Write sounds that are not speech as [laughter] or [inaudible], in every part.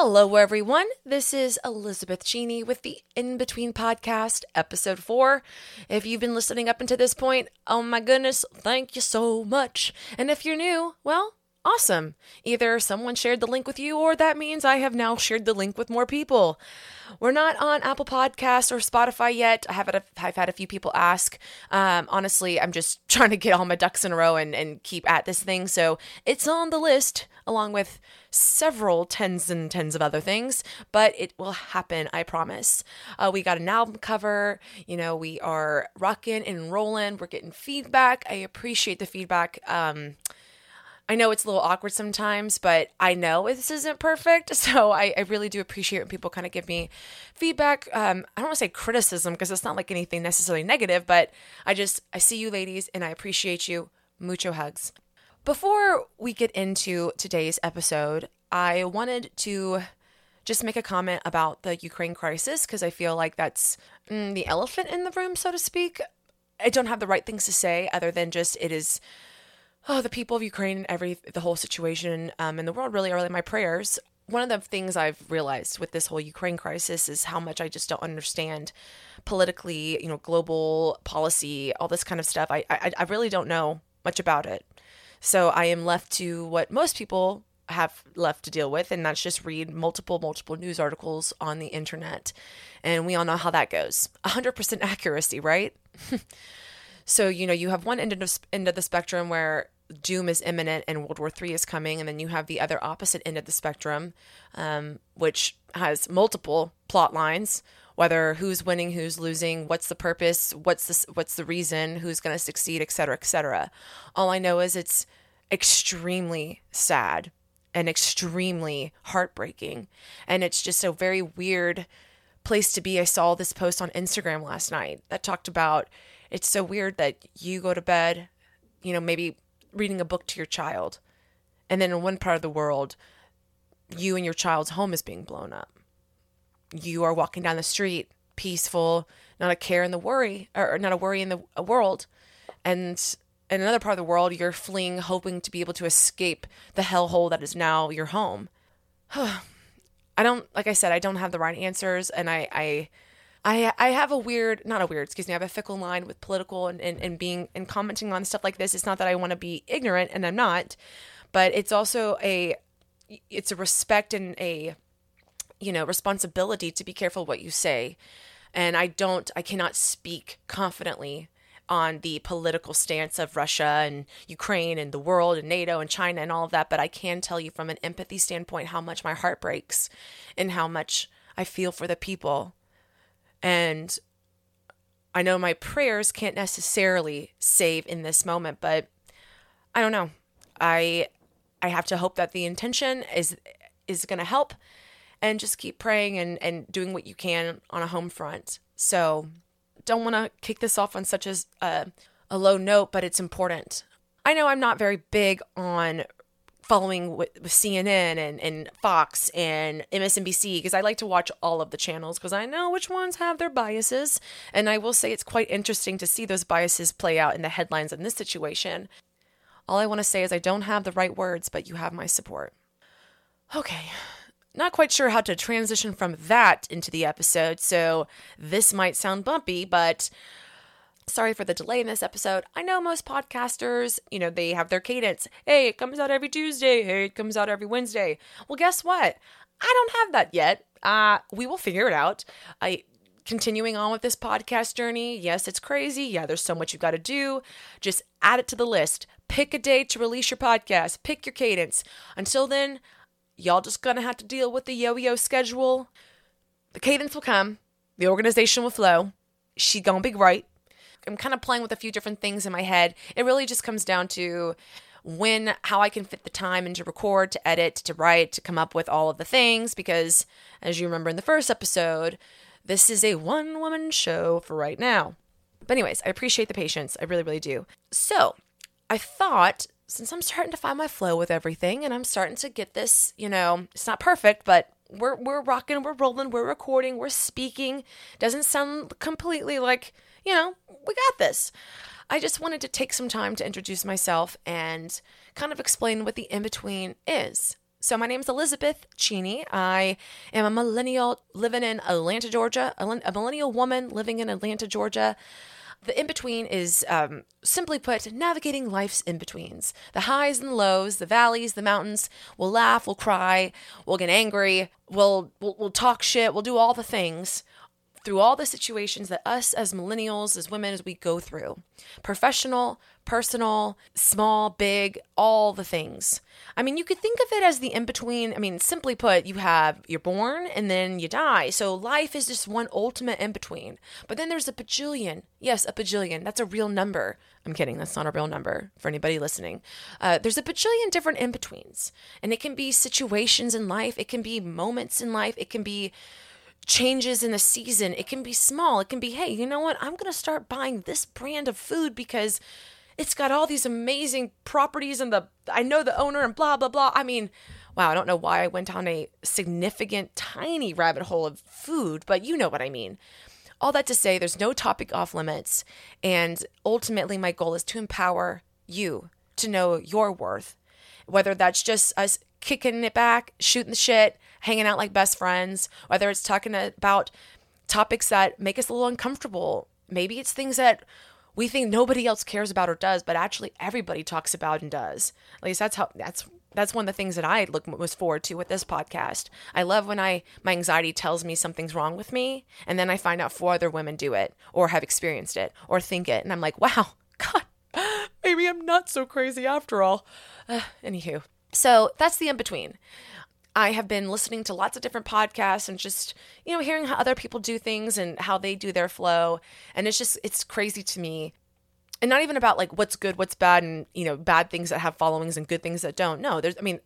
Hello, everyone. This is Elizabeth Cheney with the In Between Podcast, episode four. If you've been listening up until this point, oh my goodness, thank you so much. And if you're new, well, awesome. Either someone shared the link with you, or that means I have now shared the link with more people. We're not on Apple Podcasts or Spotify yet. I have, a, I've had a few people ask. Um, honestly, I'm just [laughs] trying to get all my ducks in a row and, and keep at this thing. So it's on the list along with several tens and tens of other things, but it will happen, I promise. Uh, we got an album cover, you know, we are rocking and rolling, we're getting feedback. I appreciate the feedback. Um, I know it's a little awkward sometimes, but I know this isn't perfect. [laughs] So I, I really do appreciate when people kind of give me feedback. Um, I don't want to say criticism because it's not like anything necessarily negative, but I just, I see you ladies and I appreciate you. Mucho hugs. Before we get into today's episode, I wanted to just make a comment about the Ukraine crisis because I feel like that's mm, the elephant in the room, so to speak. I don't have the right things to say other than just it is oh the people of Ukraine, every the whole situation um, in the world really are like my prayers. One of the things I've realized with this whole Ukraine crisis is how much I just don't understand politically, you know, global policy, all this kind of stuff. I I, I really don't know much about it. So I am left to what most people have left to deal with, and that's just read multiple, multiple news articles on the internet. And we all know how that goes 100% [laughs] accuracy, right? [laughs] so, you know, you have one end of, end of the spectrum where doom is imminent and World War III is coming, and then you have the other opposite end of the spectrum, um, which has multiple plot lines whether who's winning, who's losing, what's the purpose, what's the what's the reason, who's going to succeed, et cetera, et cetera. All I know is it's extremely sad and extremely heartbreaking, and it's just a very weird place to be. I saw this post on Instagram last night that talked about it's so weird that you go to bed, you know, maybe reading a book to your child, and then in one part of the world, you and your child's home is being blown up you are walking down the street peaceful, not a care in the worry, or not a worry in the world. And in another part of the world, you're fleeing, hoping to be able to escape the hellhole that is now your home. [sighs] I don't, like I said, I don't have the right answers, and I, I, I, I have a weird, not a weird, excuse me, I have a fickle line with political and, and, and being and commenting on stuff like this. It's not that I want to be ignorant, and I'm not, but it's also a, it's a respect and a you know, responsibility to be careful what you say. And I don't, I cannot speak confidently on the political stance of Russia and Ukraine and the world and NATO and China and all of that, but I can tell you from an empathy standpoint how much my heart breaks and how much I feel for the people. And I know my prayers can't necessarily save in this moment, but I don't know. I I have to hope that the intention is is going to help and just keep praying and, and doing what you can on a home front. So don't want to kick this off on such a, a, uh, a low note, but it's important. I know I'm not very big on following with, with CNN and, and Fox and MSNBC because I like to watch all of the channels because I know which ones have their biases. And I will say it's quite interesting to see those biases play out in the headlines in this situation. All I want to say is I don't have the right words, but you have my support. Okay, not quite sure how to transition from that into the episode, so this might sound bumpy, but sorry for the delay in this episode. I know most podcasters, you know, they have their cadence. Hey, it comes out every Tuesday. Hey, it comes out every Wednesday. Well, guess what? I don't have that yet. Uh, we will figure it out. I continuing on with this podcast journey. Yes, it's crazy. Yeah, there's so much you've got to do. Just add it to the list. Pick a day to release your podcast. Pick your cadence. Until then, Y'all just gonna have to deal with the yo yo schedule. The cadence will come, the organization will flow. She gonna be right. I'm kind of playing with a few different things in my head. It really just comes down to when, how I can fit the time into record, to edit, to write, to come up with all of the things. Because as you remember in the first episode, this is a one woman show for right now. But, anyways, I appreciate the patience. I really, really do. So, I thought since I'm starting to find my flow with everything and I'm starting to get this, you know, it's not perfect, but we're we're rocking, we're rolling, we're recording, we're speaking. Doesn't sound completely like, you know, we got this. I just wanted to take some time to introduce myself and kind of explain what the in between is. So, my name is Elizabeth Cheney. I am a millennial living in Atlanta, Georgia, a millennial woman living in Atlanta, Georgia. The in between is, um, simply put, navigating life's in betweens the highs and the lows, the valleys, the mountains. We'll laugh, we'll cry, we'll get angry, we'll, we'll, we'll talk shit, we'll do all the things through all the situations that us as millennials, as women, as we go through professional, personal, small, big, all the things. I mean, you could think of it as the in between. I mean, simply put, you have you're born and then you die. So life is just one ultimate in between. But then there's a bajillion. Yes, a bajillion. That's a real number. I'm kidding. That's not a real number for anybody listening. Uh, there's a bajillion different in betweens. And it can be situations in life, it can be moments in life, it can be changes in the season. It can be small. It can be, hey, you know what? I'm going to start buying this brand of food because it's got all these amazing properties and the I know the owner and blah blah blah. I mean, wow, I don't know why I went down a significant tiny rabbit hole of food, but you know what I mean. All that to say there's no topic off limits and ultimately my goal is to empower you to know your worth. Whether that's just us kicking it back, shooting the shit, hanging out like best friends, whether it's talking about topics that make us a little uncomfortable. Maybe it's things that we think nobody else cares about or does, but actually everybody talks about and does. At least that's how that's that's one of the things that I look most forward to with this podcast. I love when I my anxiety tells me something's wrong with me, and then I find out four other women do it or have experienced it or think it, and I'm like, wow, [laughs] God, maybe I'm not so crazy after all. Uh, [sighs] anywho, so that's the in between. I have been listening to lots of different podcasts and just, you know, hearing how other people do things and how they do their flow. And it's just, it's crazy to me. And not even about like what's good, what's bad, and, you know, bad things that have followings and good things that don't. No, there's, I mean,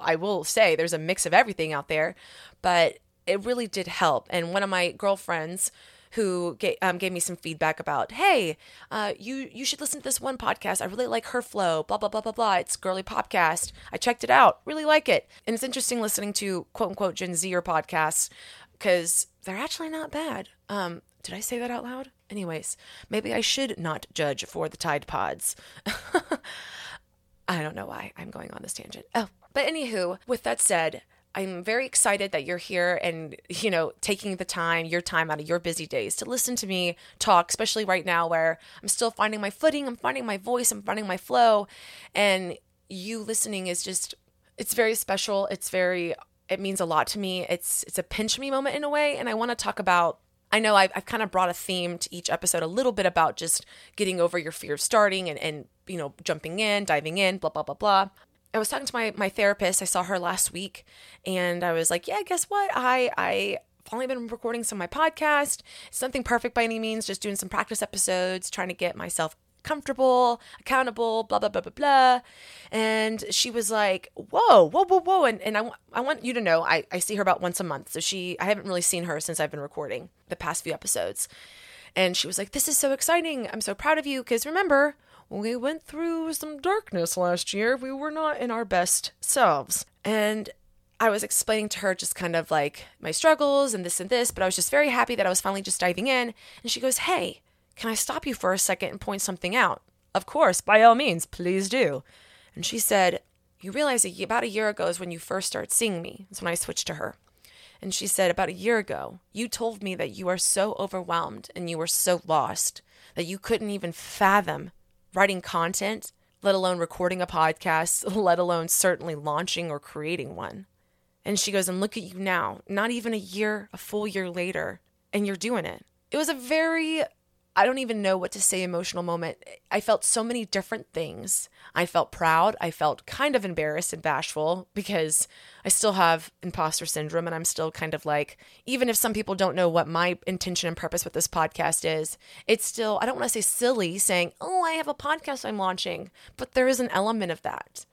I will say there's a mix of everything out there, but it really did help. And one of my girlfriends, who gave, um, gave me some feedback about, hey, uh, you you should listen to this one podcast. I really like her flow. Blah blah blah blah blah. It's girly podcast. I checked it out. Really like it. And it's interesting listening to quote unquote Gen Zer podcasts because they're actually not bad. Um, did I say that out loud? Anyways, maybe I should not judge for the Tide Pods. [laughs] I don't know why I'm going on this tangent. Oh, but anywho, with that said, I'm very excited that you're here and, you know, taking the time, your time out of your busy days to listen to me talk, especially right now where I'm still finding my footing, I'm finding my voice, I'm finding my flow. And you listening is just, it's very special. It's very, it means a lot to me. It's, it's a pinch me moment in a way. And I want to talk about I know I've, I've kind of brought a theme to each episode, a little bit about just getting over your fear of starting and, and, you know, jumping in, diving in, blah, blah, blah, blah. I was talking to my my therapist. I saw her last week, and I was like, "Yeah, guess what? I I finally been recording some of my podcast. It's nothing perfect by any means. Just doing some practice episodes, trying to get myself comfortable, accountable, blah blah blah blah blah." And she was like, "Whoa, whoa, whoa, whoa!" And and I I want you to know, I I see her about once a month. So she I haven't really seen her since I've been recording the past few episodes. And she was like, "This is so exciting. I'm so proud of you because remember." We went through some darkness last year. We were not in our best selves. And I was explaining to her just kind of like my struggles and this and this, but I was just very happy that I was finally just diving in. And she goes, Hey, can I stop you for a second and point something out? Of course, by all means, please do. And she said, You realize about a year ago is when you first started seeing me. That's when I switched to her. And she said, About a year ago, you told me that you are so overwhelmed and you were so lost that you couldn't even fathom writing content, let alone recording a podcast, [laughs] let alone certainly launching or creating one. And she goes, and look at you now, not even a year, a full year later, and you're doing it. It was a very I don't even know what to say emotional moment. I felt so many different things. I felt proud. I felt kind of embarrassed and bashful because I still have imposter syndrome and I'm still kind of like, even if some people don't know what my intention and purpose with this podcast is, it's still, I don't want to say silly saying, oh, I have a podcast I'm launching, but there is an element of that.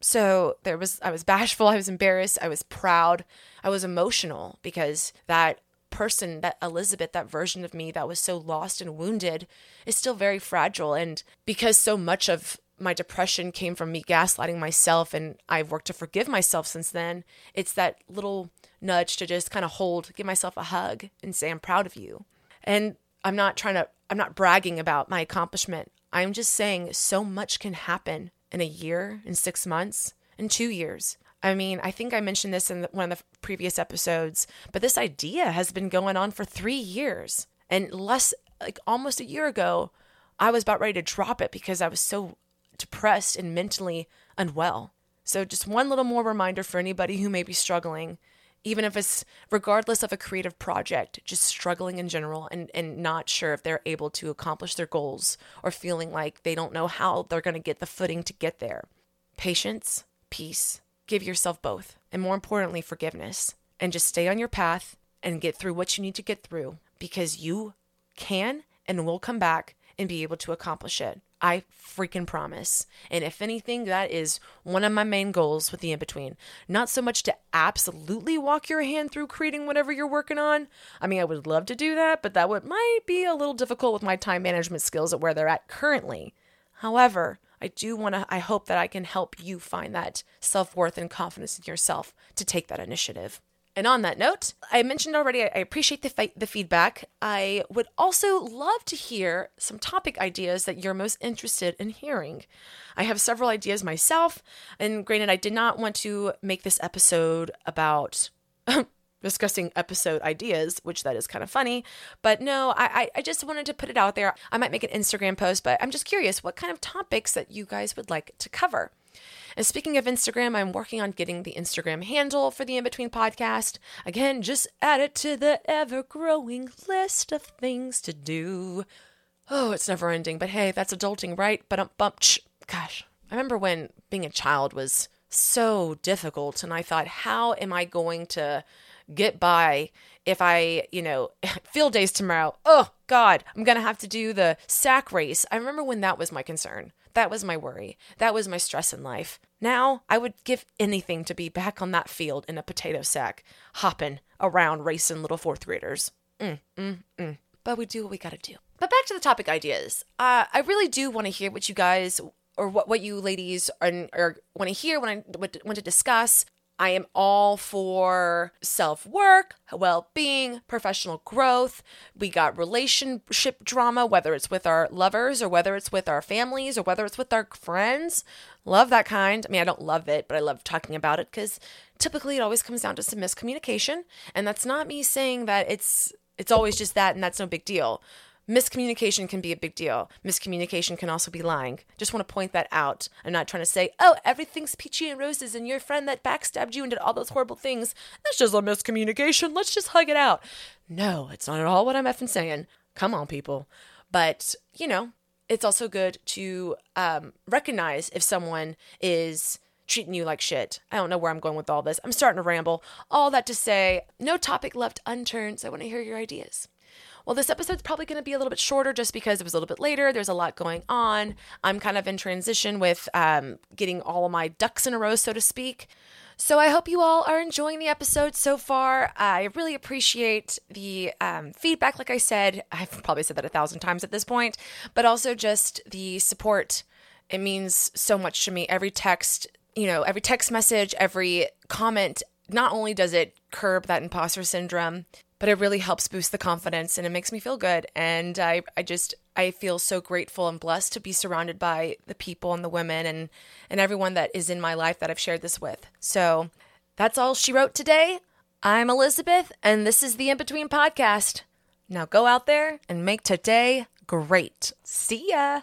So there was, I was bashful, I was embarrassed, I was proud, I was emotional because that person, that Elizabeth, that version of me that was so lost and wounded, is still very fragile. And because so much of my depression came from me gaslighting myself, and I've worked to forgive myself since then, it's that little nudge to just kind of hold, give myself a hug, and say, I'm proud of you. And I'm not trying to, I'm not bragging about my accomplishment. I'm just saying so much can happen in a year, in six months, in two years. I mean, I think I mentioned this in one of the previous episodes, but this idea has been going on for three years. And less, like almost a year ago, I was about ready to drop it because I was so depressed and mentally unwell. So, just one little more reminder for anybody who may be struggling, even if it's regardless of a creative project, just struggling in general and, and not sure if they're able to accomplish their goals or feeling like they don't know how they're going to get the footing to get there. Patience, peace, give yourself both. And more importantly, forgiveness. And just stay on your path and get through what you need to get through because you can and will come back and be able to accomplish it. I freaking promise. And if anything, that is one of my main goals with the in between. Not so much to absolutely walk your hand through creating whatever you're working on. I mean, I would love to do that, but that would might be a little difficult with my time management skills at where they're at currently. However, I do want to I hope that I can help you find that self-worth and confidence in yourself to take that initiative. And on that note, I mentioned already, I appreciate the, fi- the feedback. I would also love to hear some topic ideas that you're most interested in hearing. I have several ideas myself, and granted, I did not want to make this episode about [laughs] discussing episode ideas, which that is kind of funny. But no, I, I just wanted to put it out there. I might make an Instagram post, but I'm just curious what kind of topics that you guys would like to cover. And speaking of Instagram, I'm working on getting the Instagram handle for the In Between podcast. Again, just add it to the ever growing list of things to do. Oh, it's never ending, but hey, that's adulting, right? But um, bump, gosh, I remember when being a child was so difficult, and I thought, how am I going to get by if I, you know, [laughs] field days tomorrow? Oh, God, I'm to have to do the sack race. I remember when that was my concern. That was my worry. That was my stress in life. Now, I would give anything to be back on that field in a potato sack, hopping around racing little fourth graders. Mm, mm, mm. But we do what we gotta do. But back to the topic ideas. Uh, I really do want to hear what you guys or what, what you ladies are, are want to hear when I want to discuss. I am all for self work, well being, professional growth. We got relationship drama, whether it's with our lovers or whether it's with our families or whether it's with our friends. Love that kind. I mean, I don't love it, but I love talking about it because typically it always comes down to some miscommunication. And that's not me saying that it's it's always just that and that's no big deal. Miscommunication can be a big deal. Miscommunication can also be lying. Just want to point that out. I'm not trying to say, oh, everything's peachy and roses and your friend that backstabbed you and did all those horrible things. That's just a miscommunication. Let's just hug it out. No, it's not at all what I'm effing saying. Come on, people. But, you know, it's also good to um, recognize if someone is treating you like shit. I don't know where I'm going with all this. I'm starting to ramble. All that to say, no topic left unturned, so I want to hear your ideas. Well, this episode's probably going to be a little bit shorter just because it was a little bit later. There's a lot going on. I'm kind of in transition with um, getting all of my ducks in a row, so to speak. So I hope you all are enjoying the episode so far. I really appreciate the um, feedback. Like I said, [laughs] I've probably said that a thousand times at this point, but also just the support. It means so much to me. Every text, you know, every text message, every comment, not only does it curb that imposter syndrome, but it really helps boost the confidence and it makes me feel good. And I, I just, I feel so grateful and blessed to be surrounded by the people and the women and, and everyone that is in my life that I've shared this with. So that's all she wrote today. I'm Elizabeth, and this is the In Between Podcast. Now go out there and make today great. See ya.